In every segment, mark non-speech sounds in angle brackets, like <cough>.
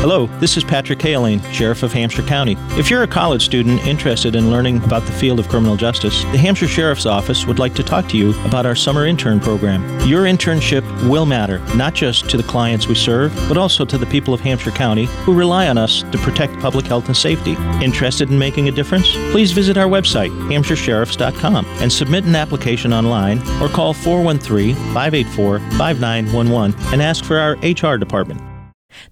Hello, this is Patrick Cahillane, Sheriff of Hampshire County. If you're a college student interested in learning about the field of criminal justice, the Hampshire Sheriff's Office would like to talk to you about our summer intern program. Your internship will matter, not just to the clients we serve, but also to the people of Hampshire County who rely on us to protect public health and safety. Interested in making a difference? Please visit our website, hampshiresheriffs.com, and submit an application online or call 413 584 5911 and ask for our HR department.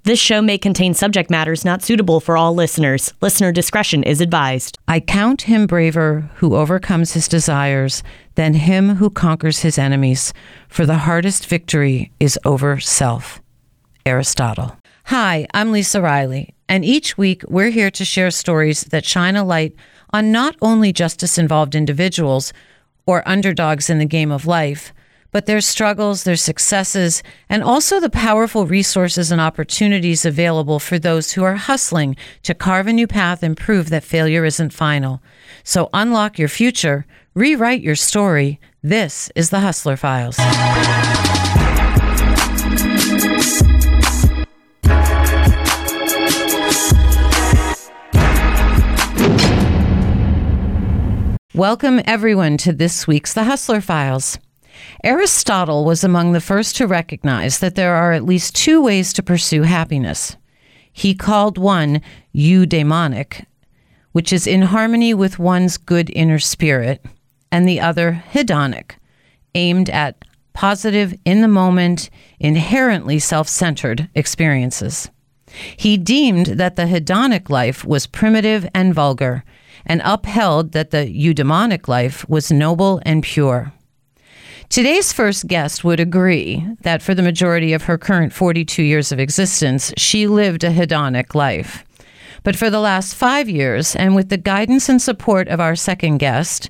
This show may contain subject matters not suitable for all listeners. Listener discretion is advised. I count him braver who overcomes his desires than him who conquers his enemies, for the hardest victory is over self. Aristotle. Hi, I'm Lisa Riley, and each week we're here to share stories that shine a light on not only justice involved individuals or underdogs in the game of life but their struggles, their successes, and also the powerful resources and opportunities available for those who are hustling to carve a new path and prove that failure isn't final. So unlock your future, rewrite your story. This is the Hustler Files. Welcome, everyone, to this week's The Hustler Files. Aristotle was among the first to recognize that there are at least two ways to pursue happiness. He called one eudaimonic, which is in harmony with one's good inner spirit, and the other hedonic, aimed at positive, in the moment, inherently self centered experiences. He deemed that the hedonic life was primitive and vulgar, and upheld that the eudaimonic life was noble and pure. Today's first guest would agree that for the majority of her current 42 years of existence, she lived a hedonic life. But for the last five years, and with the guidance and support of our second guest,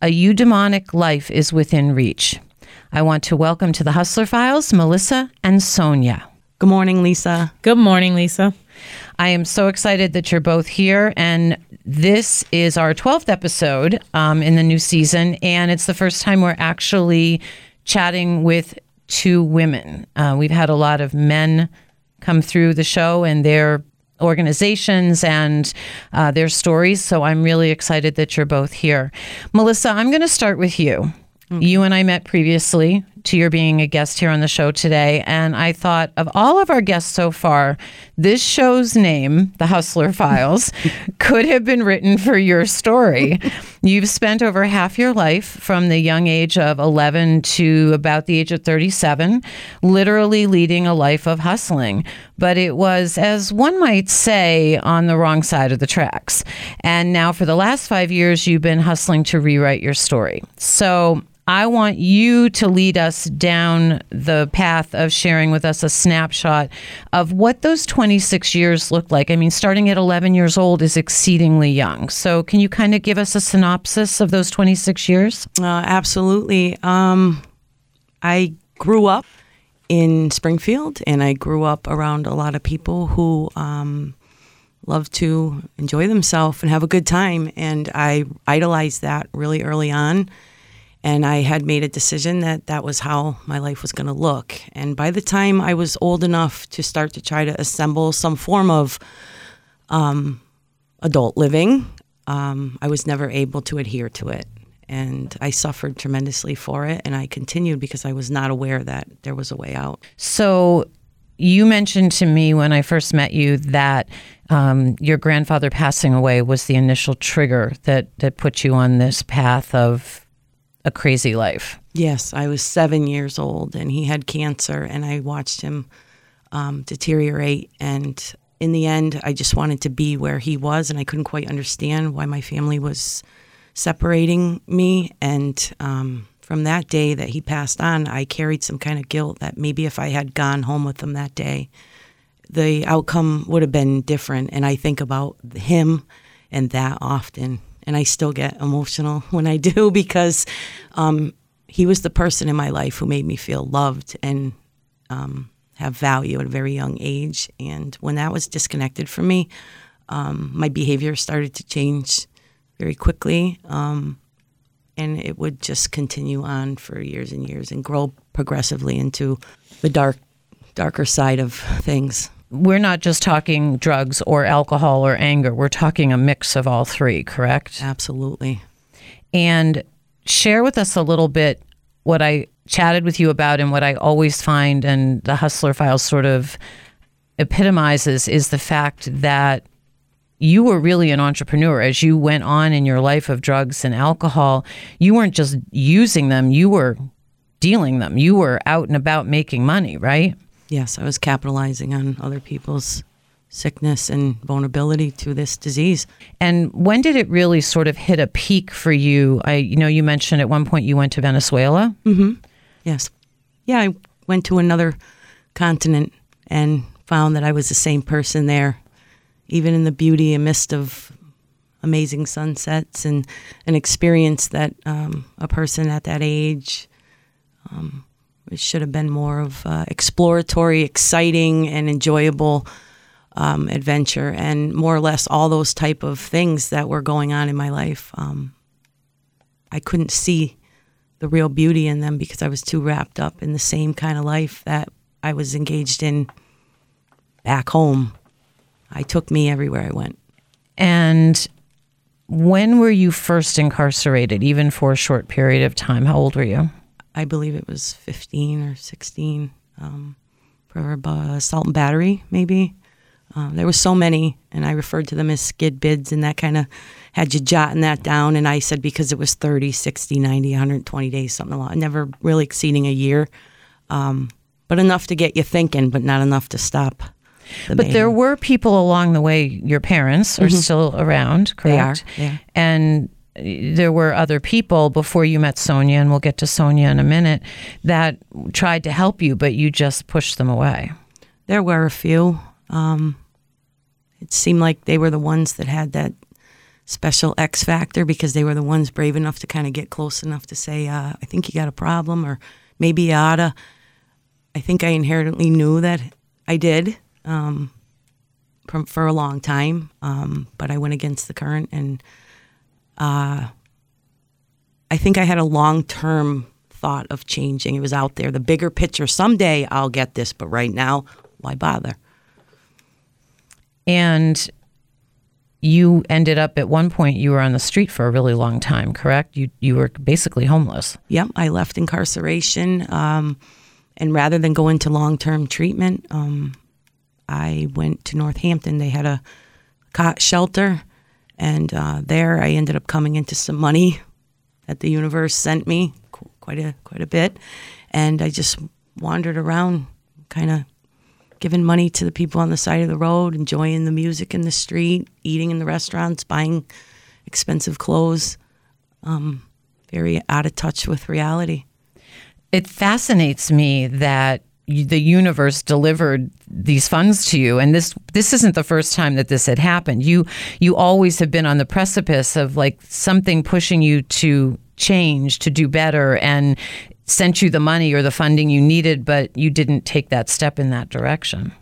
a eudaimonic life is within reach. I want to welcome to the Hustler Files Melissa and Sonia. Good morning, Lisa. Good morning, Lisa. I am so excited that you're both here. And this is our 12th episode um, in the new season. And it's the first time we're actually chatting with two women. Uh, we've had a lot of men come through the show and their organizations and uh, their stories. So I'm really excited that you're both here. Melissa, I'm going to start with you. You and I met previously to your being a guest here on the show today. And I thought of all of our guests so far, this show's name, The Hustler Files, <laughs> could have been written for your story. <laughs> You've spent over half your life from the young age of 11 to about the age of 37, literally leading a life of hustling. But it was, as one might say, on the wrong side of the tracks. And now, for the last five years, you've been hustling to rewrite your story. So, I want you to lead us down the path of sharing with us a snapshot of what those 26 years looked like. I mean, starting at 11 years old is exceedingly young. So, can you kind of give us a synopsis of those 26 years? Uh, absolutely. Um, I grew up in Springfield and I grew up around a lot of people who um, love to enjoy themselves and have a good time. And I idolized that really early on and I had made a decision that that was how my life was going to look. And by the time I was old enough to start to try to assemble some form of um, adult living, um, I was never able to adhere to it. And I suffered tremendously for it. And I continued because I was not aware that there was a way out. So, you mentioned to me when I first met you that um, your grandfather passing away was the initial trigger that, that put you on this path of a crazy life. Yes, I was seven years old and he had cancer, and I watched him um, deteriorate. And in the end, I just wanted to be where he was, and I couldn't quite understand why my family was separating me. And um, from that day that he passed on, I carried some kind of guilt that maybe if I had gone home with him that day, the outcome would have been different. And I think about him and that often and I still get emotional <laughs> when I do <laughs> because um, he was the person in my life who made me feel loved and um, have value at a very young age. And when that was disconnected from me, um, my behavior started to change very quickly. Um, and it would just continue on for years and years and grow progressively into the dark, darker side of things. We're not just talking drugs or alcohol or anger. We're talking a mix of all three, correct? Absolutely. And share with us a little bit what I chatted with you about and what I always find, and the Hustler Files sort of epitomizes, is the fact that you were really an entrepreneur as you went on in your life of drugs and alcohol. You weren't just using them, you were dealing them. You were out and about making money, right? Yes, I was capitalizing on other people's sickness and vulnerability to this disease. And when did it really sort of hit a peak for you? I you know you mentioned at one point you went to Venezuela. Mm-hmm. Yes. Yeah, I went to another continent and found that I was the same person there, even in the beauty and mist of amazing sunsets and an experience that um, a person at that age um, it should have been more of uh, exploratory, exciting, and enjoyable um, adventure, and more or less all those type of things that were going on in my life. Um, I couldn't see the real beauty in them because I was too wrapped up in the same kind of life that I was engaged in back home. I took me everywhere I went. And when were you first incarcerated, even for a short period of time? How old were you? I believe it was 15 or 16 um, for assault and battery, maybe. Um, there were so many, and I referred to them as skid bids, and that kind of had you jotting that down. And I said because it was 30, 60, 90, 120 days, something like never really exceeding a year, um, but enough to get you thinking, but not enough to stop. The but there were people along the way. Your parents are mm-hmm. still around, correct? They are. Yeah. And there were other people before you met Sonia, and we'll get to Sonia in a minute, that tried to help you, but you just pushed them away. There were a few. Um, it seemed like they were the ones that had that special X factor because they were the ones brave enough to kind of get close enough to say, uh, I think you got a problem, or maybe you oughta. I think I inherently knew that I did um, for a long time, um, but I went against the current and uh, I think I had a long term thought of changing. It was out there, the bigger picture. Someday I'll get this, but right now, why bother? And you ended up at one point you were on the street for a really long time, correct? You you were basically homeless. Yep, I left incarceration, um, and rather than go into long term treatment, um, I went to Northampton. They had a cot shelter and uh, there, I ended up coming into some money that the universe sent me, quite a quite a bit, and I just wandered around, kind of giving money to the people on the side of the road, enjoying the music in the street, eating in the restaurants, buying expensive clothes. Um, very out of touch with reality. It fascinates me that the universe delivered these funds to you. And this this isn't the first time that this had happened. You you always have been on the precipice of like something pushing you to change to do better and sent you the money or the funding you needed but you didn't take that step in that direction.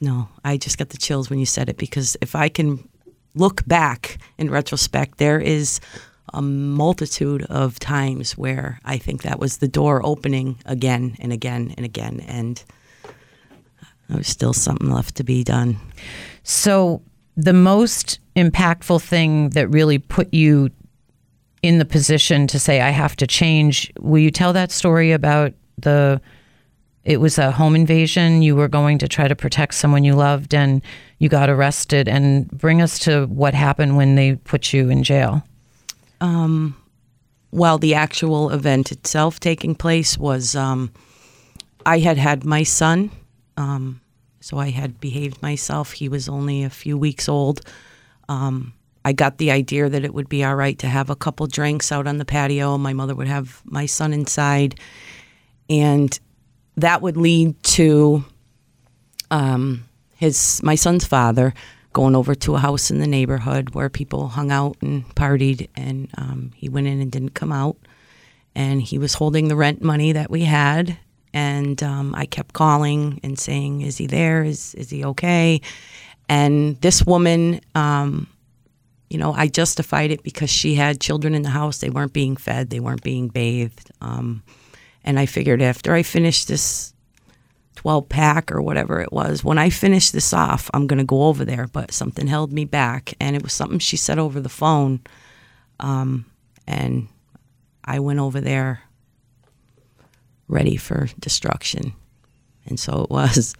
No i just got the chills when you said it because if i can look back in retrospect there is a multitude of times where I think that was the door opening again and again and again, and there was still something left to be done. So, the most impactful thing that really put you in the position to say, I have to change, will you tell that story about the it was a home invasion. You were going to try to protect someone you loved and you got arrested. And bring us to what happened when they put you in jail. Um, well, the actual event itself taking place was um, I had had my son, um, so I had behaved myself. He was only a few weeks old. Um, I got the idea that it would be all right to have a couple drinks out on the patio. My mother would have my son inside, and that would lead to um, his my son's father going over to a house in the neighborhood where people hung out and partied. And um, he went in and didn't come out. And he was holding the rent money that we had. And um, I kept calling and saying, Is he there? Is, is he okay? And this woman, um, you know, I justified it because she had children in the house. They weren't being fed, they weren't being bathed. Um, and I figured after I finished this 12 pack or whatever it was. When I finish this off, I'm going to go over there, but something held me back. And it was something she said over the phone. Um, and I went over there ready for destruction. And so it was.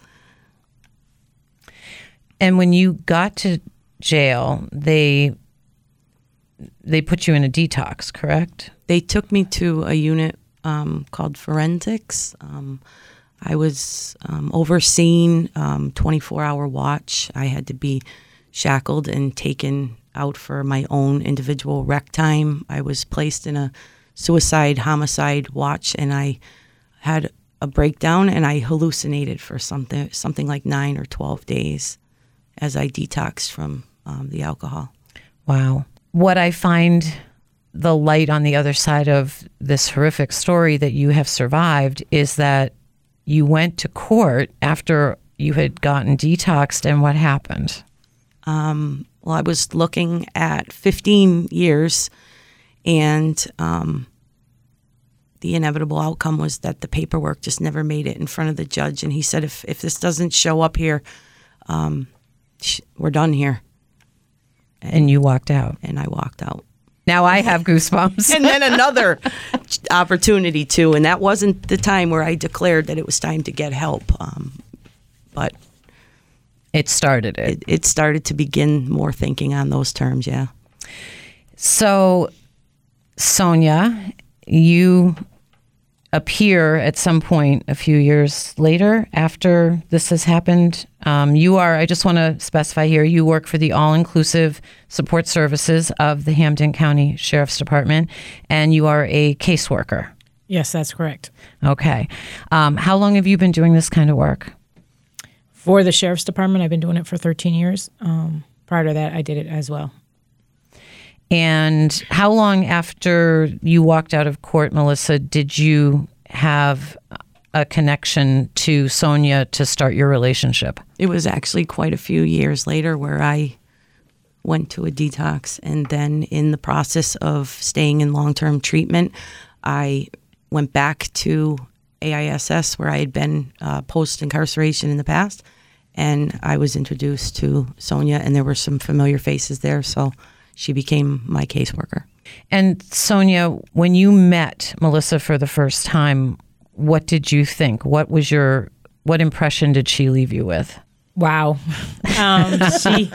And when you got to jail, they they put you in a detox, correct? They took me to a unit um, called forensics. Um, I was um, overseeing 24 hour watch. I had to be shackled and taken out for my own individual rec time. I was placed in a suicide homicide watch, and I had a breakdown and I hallucinated for something something like nine or 12 days as I detoxed from um, the alcohol. Wow. What I find the light on the other side of this horrific story that you have survived is that you went to court after you had gotten detoxed, and what happened? Um, well, I was looking at 15 years, and um, the inevitable outcome was that the paperwork just never made it in front of the judge. And he said, if, if this doesn't show up here, um, sh- we're done here. And you walked out. And I walked out. Now I have goosebumps. and then another opportunity too, and that wasn't the time where I declared that it was time to get help. Um, but it started it. it. It started to begin more thinking on those terms. Yeah. So, Sonia, you appear at some point a few years later after this has happened. Um, you are, I just want to specify here, you work for the all inclusive support services of the Hampden County Sheriff's Department, and you are a caseworker. Yes, that's correct. Okay. Um, how long have you been doing this kind of work? For the Sheriff's Department, I've been doing it for 13 years. Um, prior to that, I did it as well. And how long after you walked out of court, Melissa, did you have a connection to Sonia to start your relationship? It was actually quite a few years later where I went to a detox. And then, in the process of staying in long term treatment, I went back to AISS where I had been uh, post incarceration in the past. And I was introduced to Sonia, and there were some familiar faces there. So she became my caseworker. And Sonia, when you met Melissa for the first time, what did you think? What was your what impression did she leave you with? Wow, um, she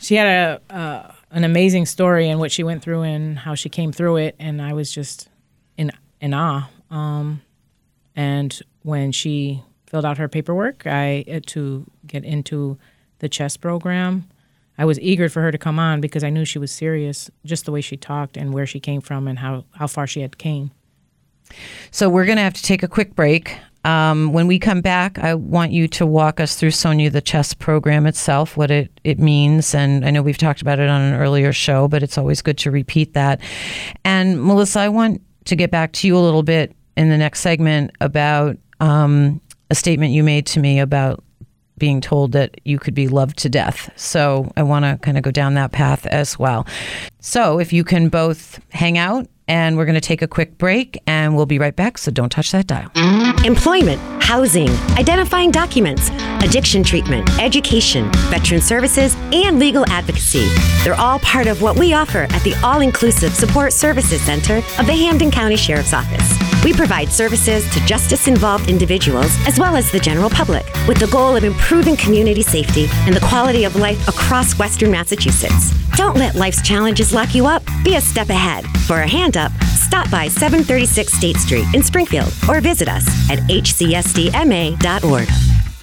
she had a uh, an amazing story and what she went through and how she came through it, and I was just in in awe. Um, and when she filled out her paperwork, I uh, to get into the chess program. I was eager for her to come on because I knew she was serious, just the way she talked and where she came from and how, how far she had came. So we're going to have to take a quick break. Um, when we come back, I want you to walk us through Sonia the chess program itself, what it, it means. And I know we've talked about it on an earlier show, but it's always good to repeat that. And Melissa, I want to get back to you a little bit in the next segment about um, a statement you made to me about being told that you could be loved to death. So I want to kind of go down that path as well. So if you can both hang out and we're going to take a quick break and we'll be right back. So don't touch that dial. Employment, housing, identifying documents, addiction treatment, education, veteran services, and legal advocacy. They're all part of what we offer at the All Inclusive Support Services Center of the Hampden County Sheriff's Office. We provide services to justice involved individuals as well as the general public with the goal of improving community safety and the quality of life across Western Massachusetts. Don't let life's challenges lock you up. Be a step ahead. For a hand up, stop by 736 State Street in Springfield or visit us at hcsdma.org.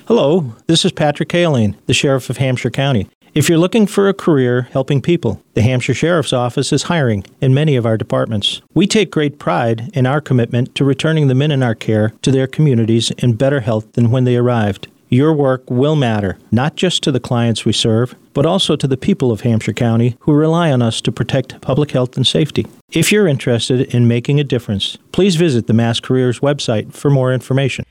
Hello, this is Patrick Cahillane, the Sheriff of Hampshire County. If you're looking for a career helping people, the Hampshire Sheriff's Office is hiring in many of our departments. We take great pride in our commitment to returning the men in our care to their communities in better health than when they arrived. Your work will matter, not just to the clients we serve, but also to the people of Hampshire County who rely on us to protect public health and safety. If you're interested in making a difference, please visit the Mass Careers website for more information.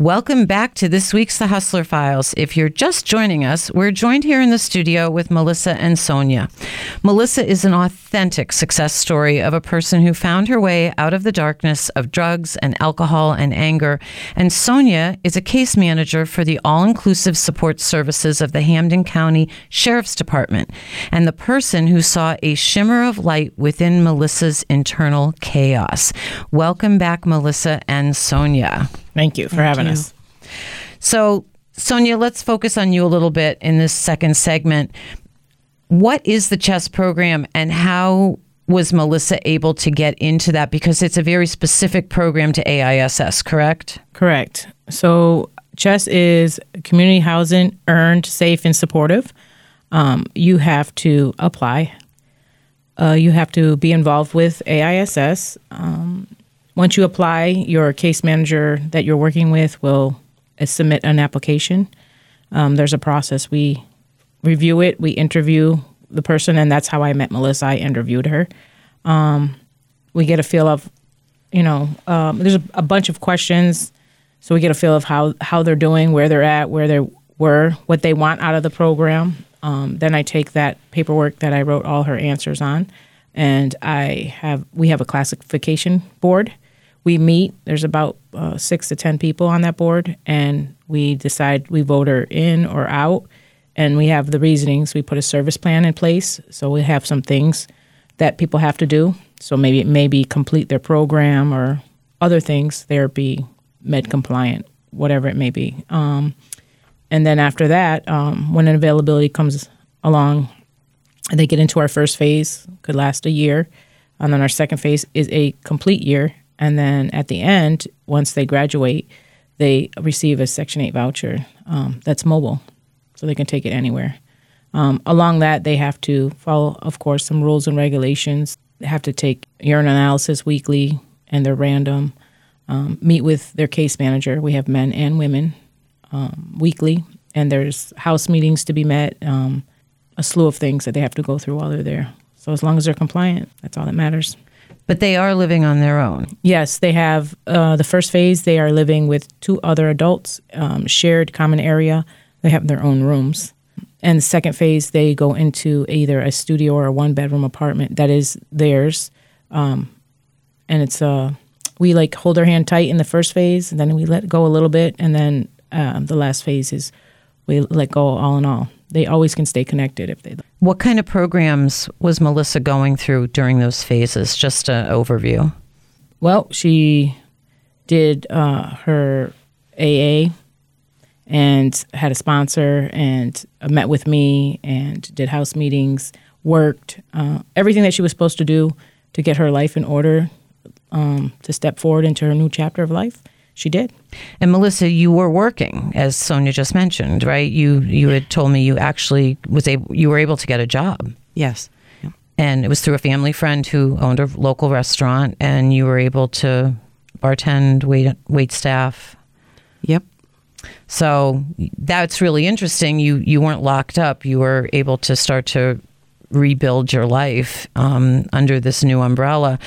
Welcome back to this week's The Hustler Files. If you're just joining us, we're joined here in the studio with Melissa and Sonia. Melissa is an authentic success story of a person who found her way out of the darkness of drugs and alcohol and anger. And Sonia is a case manager for the all inclusive support services of the Hampden County Sheriff's Department and the person who saw a shimmer of light within Melissa's internal chaos. Welcome back, Melissa and Sonia. Thank you for having you. us. So, Sonia, let's focus on you a little bit in this second segment. What is the chess program and how was Melissa able to get into that? Because it's a very specific program to AISS, correct? Correct. So, CHESS is community housing earned, safe, and supportive. Um, you have to apply. Uh, you have to be involved with AISS. Um, once you apply, your case manager that you're working with will uh, submit an application. Um, there's a process. We review it, we interview the person, and that's how I met Melissa. I interviewed her. Um, we get a feel of, you know, um, there's a, a bunch of questions, so we get a feel of how how they're doing, where they're at, where they were, what they want out of the program. Um, then I take that paperwork that I wrote all her answers on, and I have we have a classification board. We meet. There's about uh, six to ten people on that board, and we decide we vote her in or out, and we have the reasonings. We put a service plan in place, so we have some things that people have to do. So maybe it may be complete their program or other things, therapy, med compliant, whatever it may be. Um, and then after that, um, when an availability comes along, they get into our first phase, could last a year. And then our second phase is a complete year. And then at the end, once they graduate, they receive a Section 8 voucher um, that's mobile, so they can take it anywhere. Um, along that, they have to follow, of course, some rules and regulations. They have to take urine analysis weekly, and they're random. Um, meet with their case manager. We have men and women um, weekly, and there's house meetings to be met. Um, a slew of things that they have to go through while they're there. So as long as they're compliant, that's all that matters. But they are living on their own. Yes, they have uh, the first phase. They are living with two other adults, um, shared common area. They have their own rooms. And the second phase, they go into either a studio or a one bedroom apartment that is theirs. Um, and it's uh, we like hold their hand tight in the first phase, and then we let go a little bit, and then um, the last phase is we let go all in all. They always can stay connected if they. What kind of programs was Melissa going through during those phases? Just an overview. Well, she did uh, her AA and had a sponsor and uh, met with me and did house meetings, worked uh, everything that she was supposed to do to get her life in order um, to step forward into her new chapter of life. She did. And Melissa, you were working, as Sonia just mentioned, right? You you had told me you actually was able you were able to get a job, Yes. and it was through a family friend who owned a local restaurant, and you were able to bartend, wait wait staff. Yep. So that's really interesting. You you weren't locked up. You were able to start to rebuild your life um, under this new umbrella.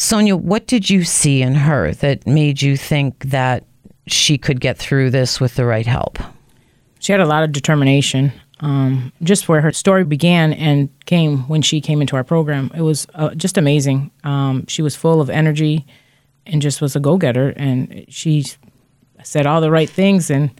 Sonia, what did you see in her that made you think that she could get through this with the right help? She had a lot of determination. Um, just where her story began and came when she came into our program, it was uh, just amazing. Um, she was full of energy and just was a go getter. And she said all the right things. And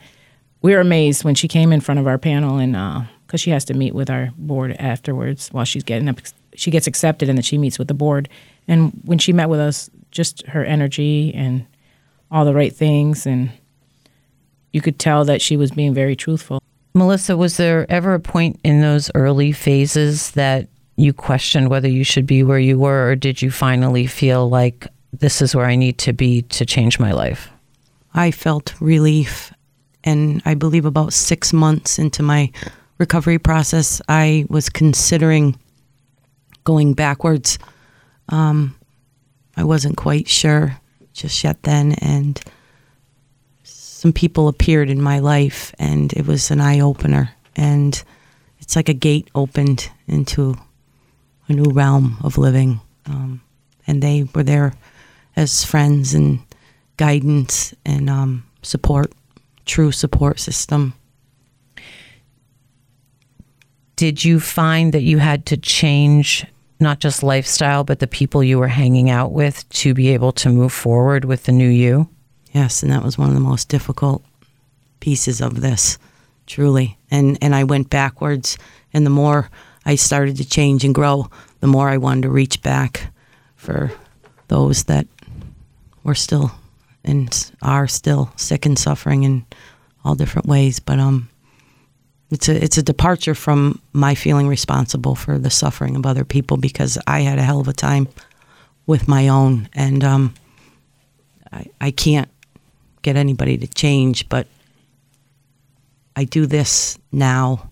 we were amazed when she came in front of our panel and because she has to meet with our board afterwards while she's getting up. She gets accepted and then she meets with the board. And when she met with us, just her energy and all the right things. And you could tell that she was being very truthful. Melissa, was there ever a point in those early phases that you questioned whether you should be where you were, or did you finally feel like this is where I need to be to change my life? I felt relief. And I believe about six months into my recovery process, I was considering going backwards. Um, I wasn't quite sure just yet then. And some people appeared in my life, and it was an eye opener. And it's like a gate opened into a new realm of living. Um, and they were there as friends and guidance and um, support, true support system. Did you find that you had to change not just lifestyle, but the people you were hanging out with to be able to move forward with the new you? Yes, and that was one of the most difficult pieces of this, truly. And and I went backwards, and the more I started to change and grow, the more I wanted to reach back for those that were still and are still sick and suffering in all different ways. But um, it's a it's a departure from my feeling responsible for the suffering of other people because I had a hell of a time with my own, and um, I I can't get anybody to change, but I do this now,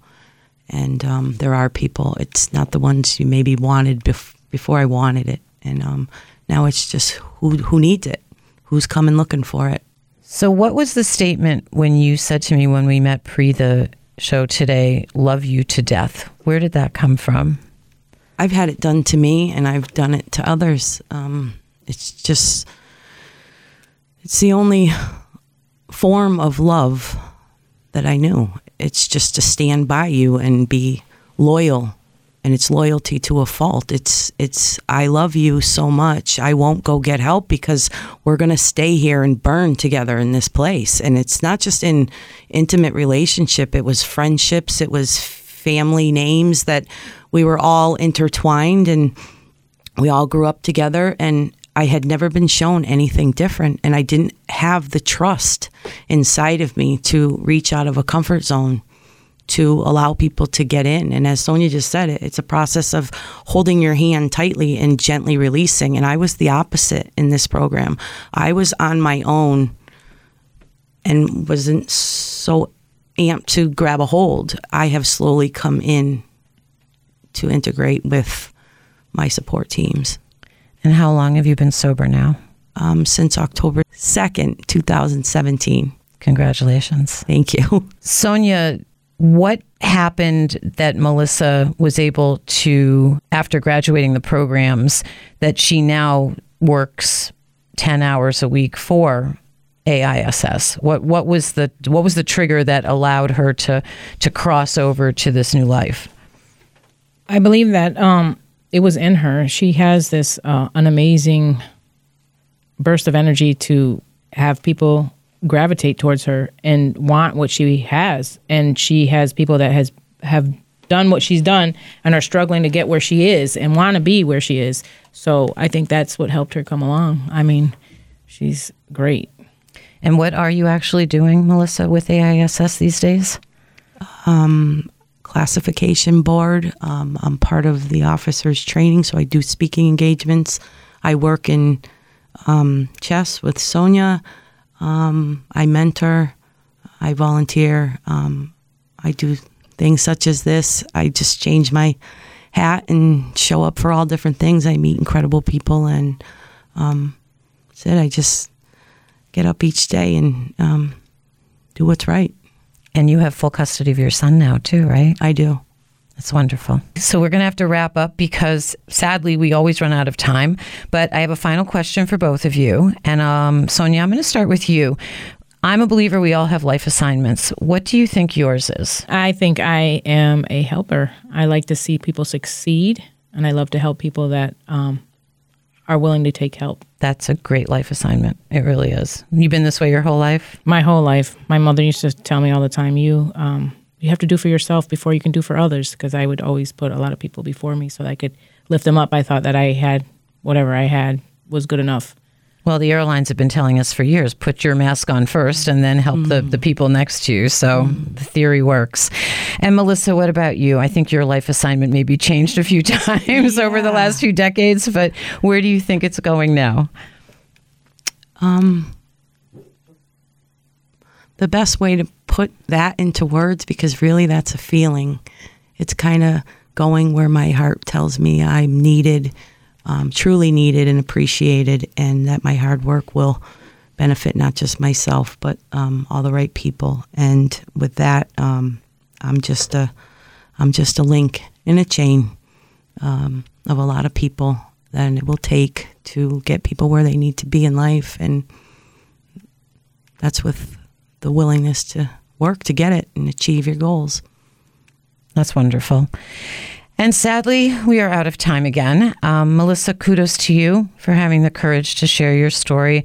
and um, there are people. It's not the ones you maybe wanted bef- before I wanted it, and um, now it's just who who needs it, who's coming looking for it. So, what was the statement when you said to me when we met pre the show today, love you to death? Where did that come from? I've had it done to me, and I've done it to others. Um, it's just, it's the only form of love that I knew. It's just to stand by you and be loyal and it's loyalty to a fault. It's it's I love you so much. I won't go get help because we're going to stay here and burn together in this place. And it's not just in intimate relationship, it was friendships, it was family names that we were all intertwined and we all grew up together and I had never been shown anything different and I didn't have the trust inside of me to reach out of a comfort zone to allow people to get in. And as Sonia just said, it, it's a process of holding your hand tightly and gently releasing. And I was the opposite in this program. I was on my own and wasn't so amped to grab a hold. I have slowly come in to integrate with my support teams. And how long have you been sober now? Um, since October 2nd, 2017. Congratulations. Thank you. <laughs> Sonia, what happened that Melissa was able to, after graduating the programs, that she now works 10 hours a week for AISS? What what was the what was the trigger that allowed her to to cross over to this new life? I believe that um, it was in her. She has this uh, an amazing burst of energy to have people gravitate towards her and want what she has. And she has people that has have done what she's done and are struggling to get where she is and want to be where she is. So i think that's what helped her come along. I mean she's great. And what are you actually doing melissa with aiss these days? Um, classification board. Um, i'm part of the officers training so i do speaking engagements. I work in um, chess with sonia um, I mentor, I volunteer, um, I do things such as this. I just change my hat and show up for all different things. I meet incredible people, and um, that's it. I just get up each day and um, do what's right. And you have full custody of your son now, too, right? I do. That's wonderful. So we're going to have to wrap up because sadly we always run out of time. But I have a final question for both of you. And um, Sonia, I'm going to start with you. I'm a believer we all have life assignments. What do you think yours is? I think I am a helper. I like to see people succeed, and I love to help people that um, are willing to take help. That's a great life assignment. It really is. You've been this way your whole life? My whole life. My mother used to tell me all the time, you. Um, you have to do for yourself before you can do for others because I would always put a lot of people before me so that I could lift them up. I thought that I had whatever I had was good enough. Well, the airlines have been telling us for years put your mask on first and then help mm. the, the people next to you. So mm. the theory works. And Melissa, what about you? I think your life assignment maybe changed a few <laughs> times yeah. over the last few decades, but where do you think it's going now? Um, the best way to put that into words because really that's a feeling. It's kind of going where my heart tells me I'm needed, um, truly needed and appreciated, and that my hard work will benefit not just myself but um, all the right people. And with that, um, I'm just a I'm just a link in a chain um, of a lot of people that it will take to get people where they need to be in life, and that's with the willingness to work to get it and achieve your goals. That's wonderful. And sadly, we are out of time again. Um, Melissa, kudos to you for having the courage to share your story.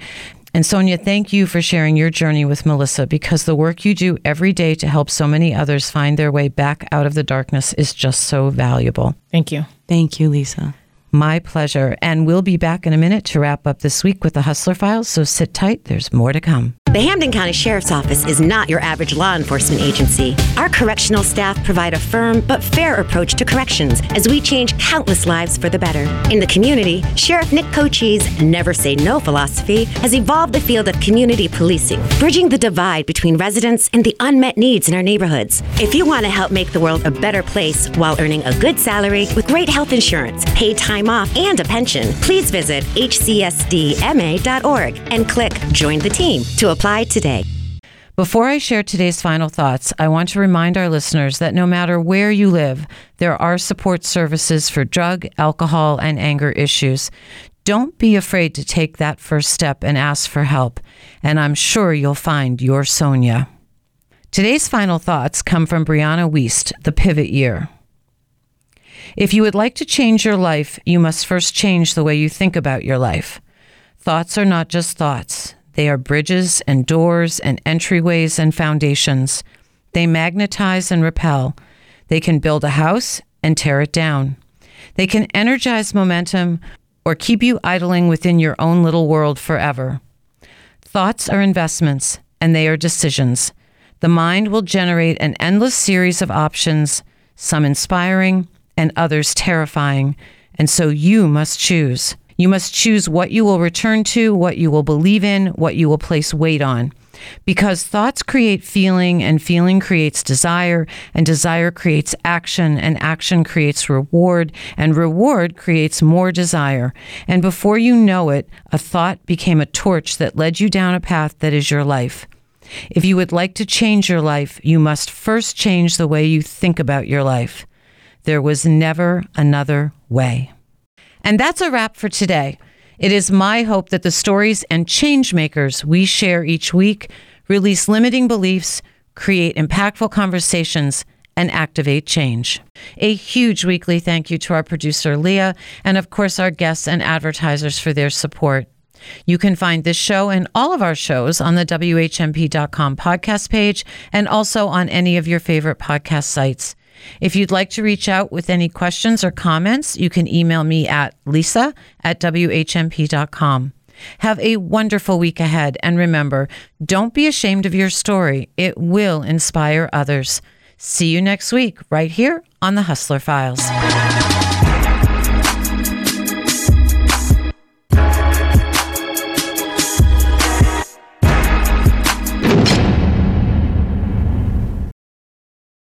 And Sonia, thank you for sharing your journey with Melissa because the work you do every day to help so many others find their way back out of the darkness is just so valuable. Thank you. Thank you, Lisa. My pleasure. And we'll be back in a minute to wrap up this week with the Hustler Files, so sit tight, there's more to come. The Hampden County Sheriff's Office is not your average law enforcement agency. Our correctional staff provide a firm but fair approach to corrections as we change countless lives for the better. In the community, Sheriff Nick Cocchi's never say no philosophy has evolved the field of community policing, bridging the divide between residents and the unmet needs in our neighborhoods. If you want to help make the world a better place while earning a good salary with great health insurance, paid time off, and a pension, please visit hcsdma.org and click Join the Team to apply today. Before I share today's final thoughts, I want to remind our listeners that no matter where you live, there are support services for drug, alcohol, and anger issues. Don't be afraid to take that first step and ask for help, and I'm sure you'll find your Sonia. Today's final thoughts come from Brianna Wiest, The Pivot Year. If you would like to change your life, you must first change the way you think about your life. Thoughts are not just thoughts, they are bridges and doors and entryways and foundations. They magnetize and repel. They can build a house and tear it down. They can energize momentum or keep you idling within your own little world forever. Thoughts are investments and they are decisions. The mind will generate an endless series of options, some inspiring and others terrifying, and so you must choose. You must choose what you will return to, what you will believe in, what you will place weight on. Because thoughts create feeling, and feeling creates desire, and desire creates action, and action creates reward, and reward creates more desire. And before you know it, a thought became a torch that led you down a path that is your life. If you would like to change your life, you must first change the way you think about your life. There was never another way. And that's a wrap for today. It is my hope that the stories and change makers we share each week release limiting beliefs, create impactful conversations, and activate change. A huge weekly thank you to our producer, Leah, and of course, our guests and advertisers for their support. You can find this show and all of our shows on the WHMP.com podcast page and also on any of your favorite podcast sites. If you'd like to reach out with any questions or comments, you can email me at lisa at whmp.com. Have a wonderful week ahead. And remember, don't be ashamed of your story. It will inspire others. See you next week, right here on the Hustler Files.